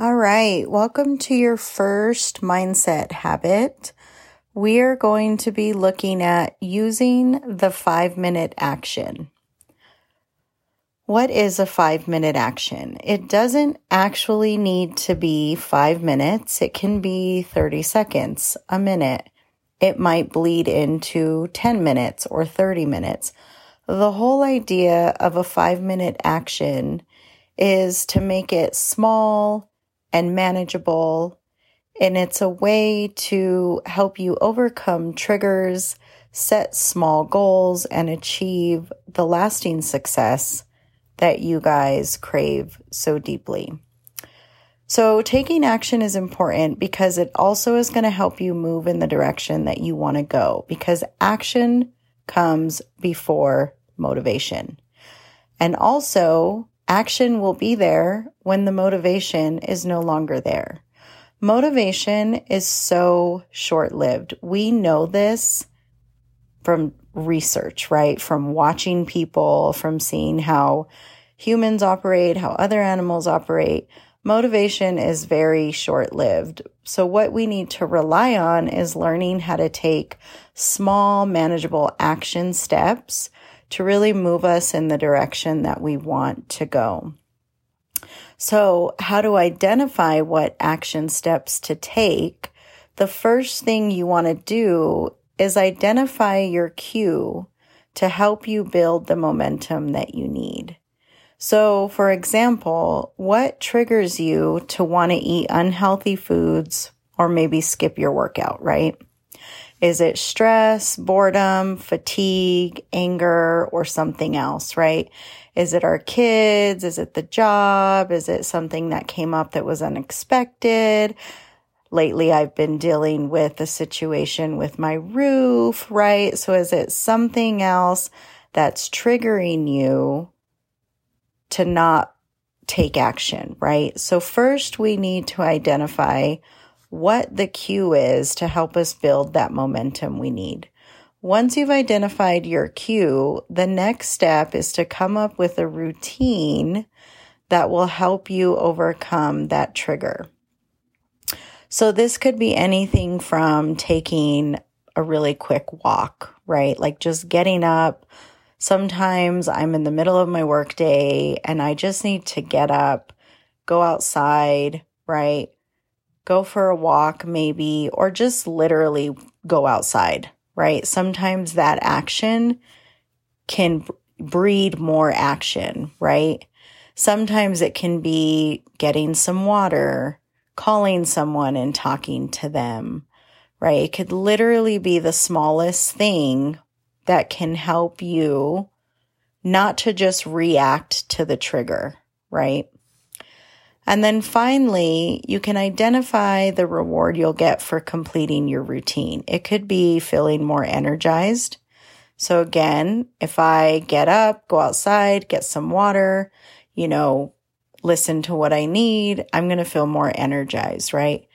All right, welcome to your first mindset habit. We are going to be looking at using the five minute action. What is a five minute action? It doesn't actually need to be five minutes. It can be 30 seconds, a minute. It might bleed into 10 minutes or 30 minutes. The whole idea of a five minute action is to make it small, and manageable. And it's a way to help you overcome triggers, set small goals, and achieve the lasting success that you guys crave so deeply. So, taking action is important because it also is going to help you move in the direction that you want to go because action comes before motivation. And also, Action will be there when the motivation is no longer there. Motivation is so short lived. We know this from research, right? From watching people, from seeing how humans operate, how other animals operate. Motivation is very short lived. So, what we need to rely on is learning how to take small, manageable action steps to really move us in the direction that we want to go. So, how to identify what action steps to take? The first thing you want to do is identify your cue to help you build the momentum that you need. So, for example, what triggers you to want to eat unhealthy foods or maybe skip your workout, right? Is it stress, boredom, fatigue, anger, or something else, right? Is it our kids? Is it the job? Is it something that came up that was unexpected? Lately, I've been dealing with a situation with my roof, right? So is it something else that's triggering you to not take action, right? So first we need to identify what the cue is to help us build that momentum we need. Once you've identified your cue, the next step is to come up with a routine that will help you overcome that trigger. So this could be anything from taking a really quick walk, right? Like just getting up. Sometimes I'm in the middle of my workday and I just need to get up, go outside, right? Go for a walk, maybe, or just literally go outside, right? Sometimes that action can breed more action, right? Sometimes it can be getting some water, calling someone and talking to them, right? It could literally be the smallest thing that can help you not to just react to the trigger, right? And then finally, you can identify the reward you'll get for completing your routine. It could be feeling more energized. So again, if I get up, go outside, get some water, you know, listen to what I need, I'm going to feel more energized, right?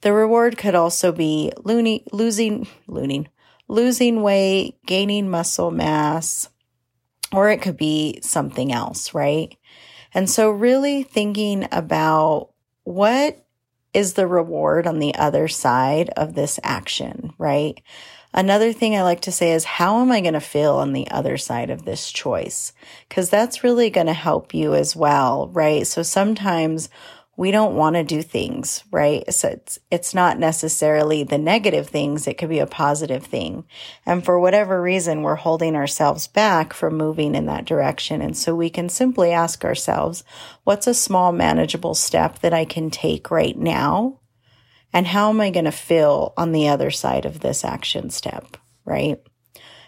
The reward could also be losing, losing, losing, losing weight, gaining muscle mass, or it could be something else, right? And so really thinking about what is the reward on the other side of this action, right? Another thing I like to say is, how am I going to feel on the other side of this choice? Because that's really going to help you as well, right? So sometimes we don't want to do things, right? So it's, it's not necessarily the negative things. It could be a positive thing. And for whatever reason, we're holding ourselves back from moving in that direction. And so we can simply ask ourselves, what's a small manageable step that I can take right now? And how am I going to feel on the other side of this action step? Right.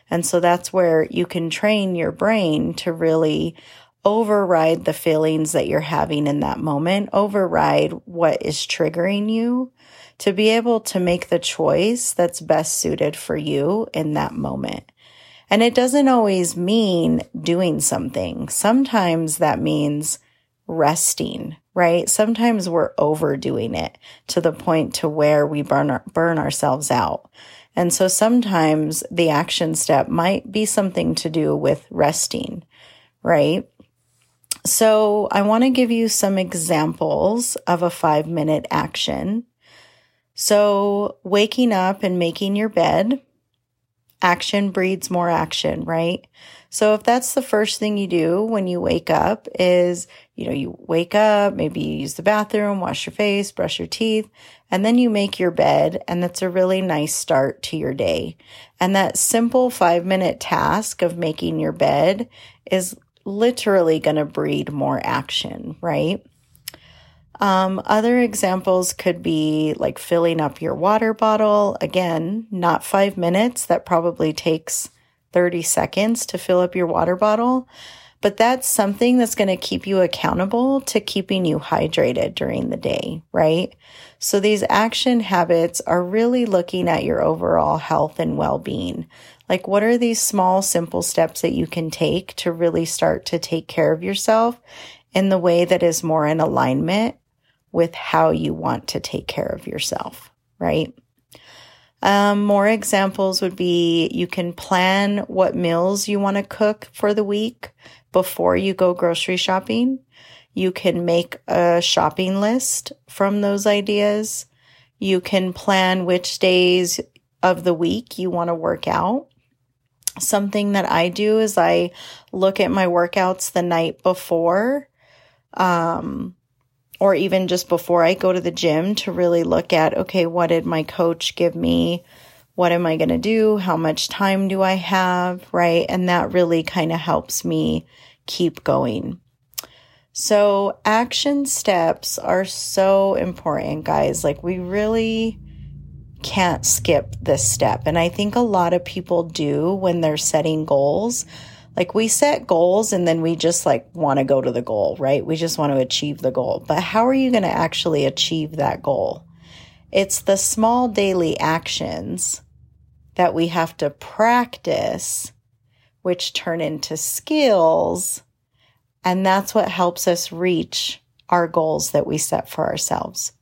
And so that's where you can train your brain to really override the feelings that you're having in that moment, override what is triggering you to be able to make the choice that's best suited for you in that moment. And it doesn't always mean doing something. Sometimes that means resting, right? Sometimes we're overdoing it to the point to where we burn burn ourselves out. And so sometimes the action step might be something to do with resting, right? So, I want to give you some examples of a five minute action. So, waking up and making your bed, action breeds more action, right? So if that's the first thing you do when you wake up is, you know, you wake up, maybe you use the bathroom, wash your face, brush your teeth, and then you make your bed. And that's a really nice start to your day. And that simple five minute task of making your bed is literally going to breed more action, right? Um, other examples could be like filling up your water bottle. Again, not five minutes. That probably takes 30 seconds to fill up your water bottle. But that's something that's going to keep you accountable to keeping you hydrated during the day, right? So these action habits are really looking at your overall health and well being. Like, what are these small, simple steps that you can take to really start to take care of yourself in the way that is more in alignment with how you want to take care of yourself, right? Um, more examples would be you can plan what meals you want to cook for the week before you go grocery shopping. You can make a shopping list from those ideas. You can plan which days of the week you want to work out. Something that I do is I look at my workouts the night before. Um, or even just before I go to the gym to really look at, okay, what did my coach give me? What am I going to do? How much time do I have? Right. And that really kind of helps me keep going. So action steps are so important, guys. Like we really can't skip this step. And I think a lot of people do when they're setting goals. Like we set goals and then we just like want to go to the goal, right? We just want to achieve the goal. But how are you going to actually achieve that goal? It's the small daily actions that we have to practice, which turn into skills. And that's what helps us reach our goals that we set for ourselves,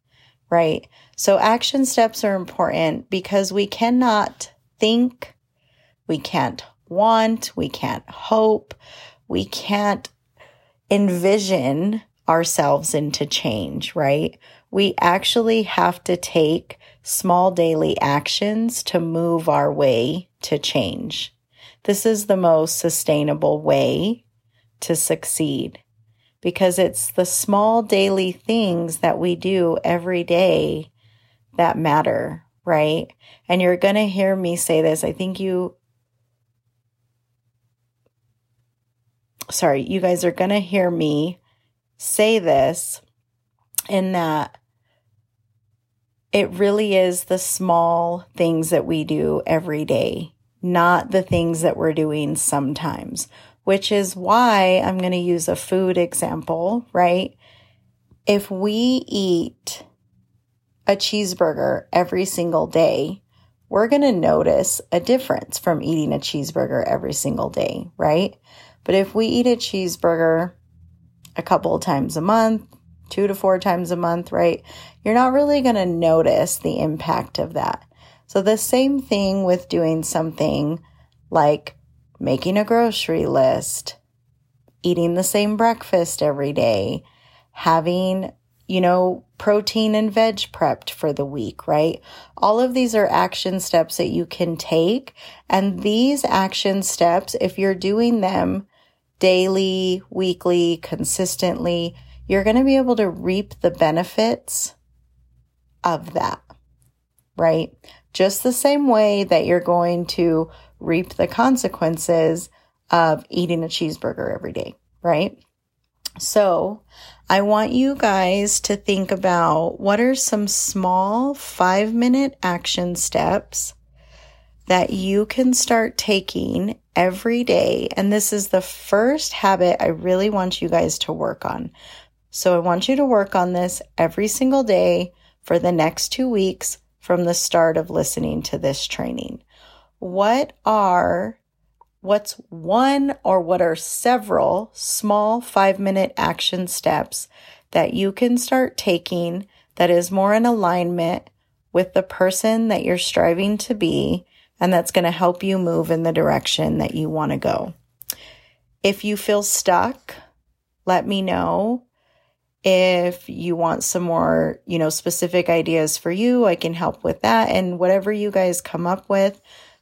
right? So action steps are important because we cannot think, we can't want, we can't hope, we can't envision ourselves into change, right? We actually have to take small daily actions to move our way to change. This is the most sustainable way to succeed because it's the small daily things that we do every day that matter, right? And you're going to hear me say this. I think you sorry, you guys are going to hear me say this in that it really is the small things that we do every day, not the things that we're doing sometimes, which is why I'm going to use a food example, right? If we eat a cheeseburger every single day, we're going to notice a difference from eating a cheeseburger every single day, right? But if we eat a cheeseburger a couple times a month, two to four times a month, right? You're not really going to notice the impact of that. So the same thing with doing something like making a grocery list, eating the same breakfast every day, having, you know, protein and veg prepped for the week, right? All of these are action steps that you can take. And these action steps, if you're doing them daily, weekly, consistently, you're going to be able to reap the benefits of that, right? Just the same way that you're going to reap the consequences of eating a cheeseburger every day, right? So I want you guys to think about what are some small five minute action steps that you can start taking every day. And this is the first habit I really want you guys to work on. So I want you to work on this every single day for the next two weeks from the start of listening to this training. What are what's one or what are several small five minute action steps that you can start taking that is more in alignment with the person that you're striving to be and that's going to help you move in the direction that you want to go. If you feel stuck, let me know if you want some more, you know, specific ideas for you. I can help with that. And whatever you guys come up with,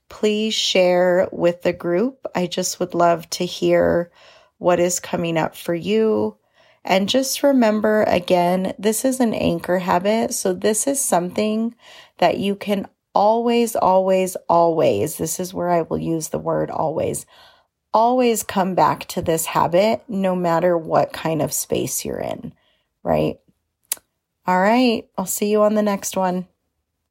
please share with the group. I just would love to hear what is coming up for you. And just remember again, this is an anchor habit. So this is something that you can always, always, always, this is where I will use the word always, always come back to this habit no matter what kind of space you're in, right? All right. I'll see you on the next one.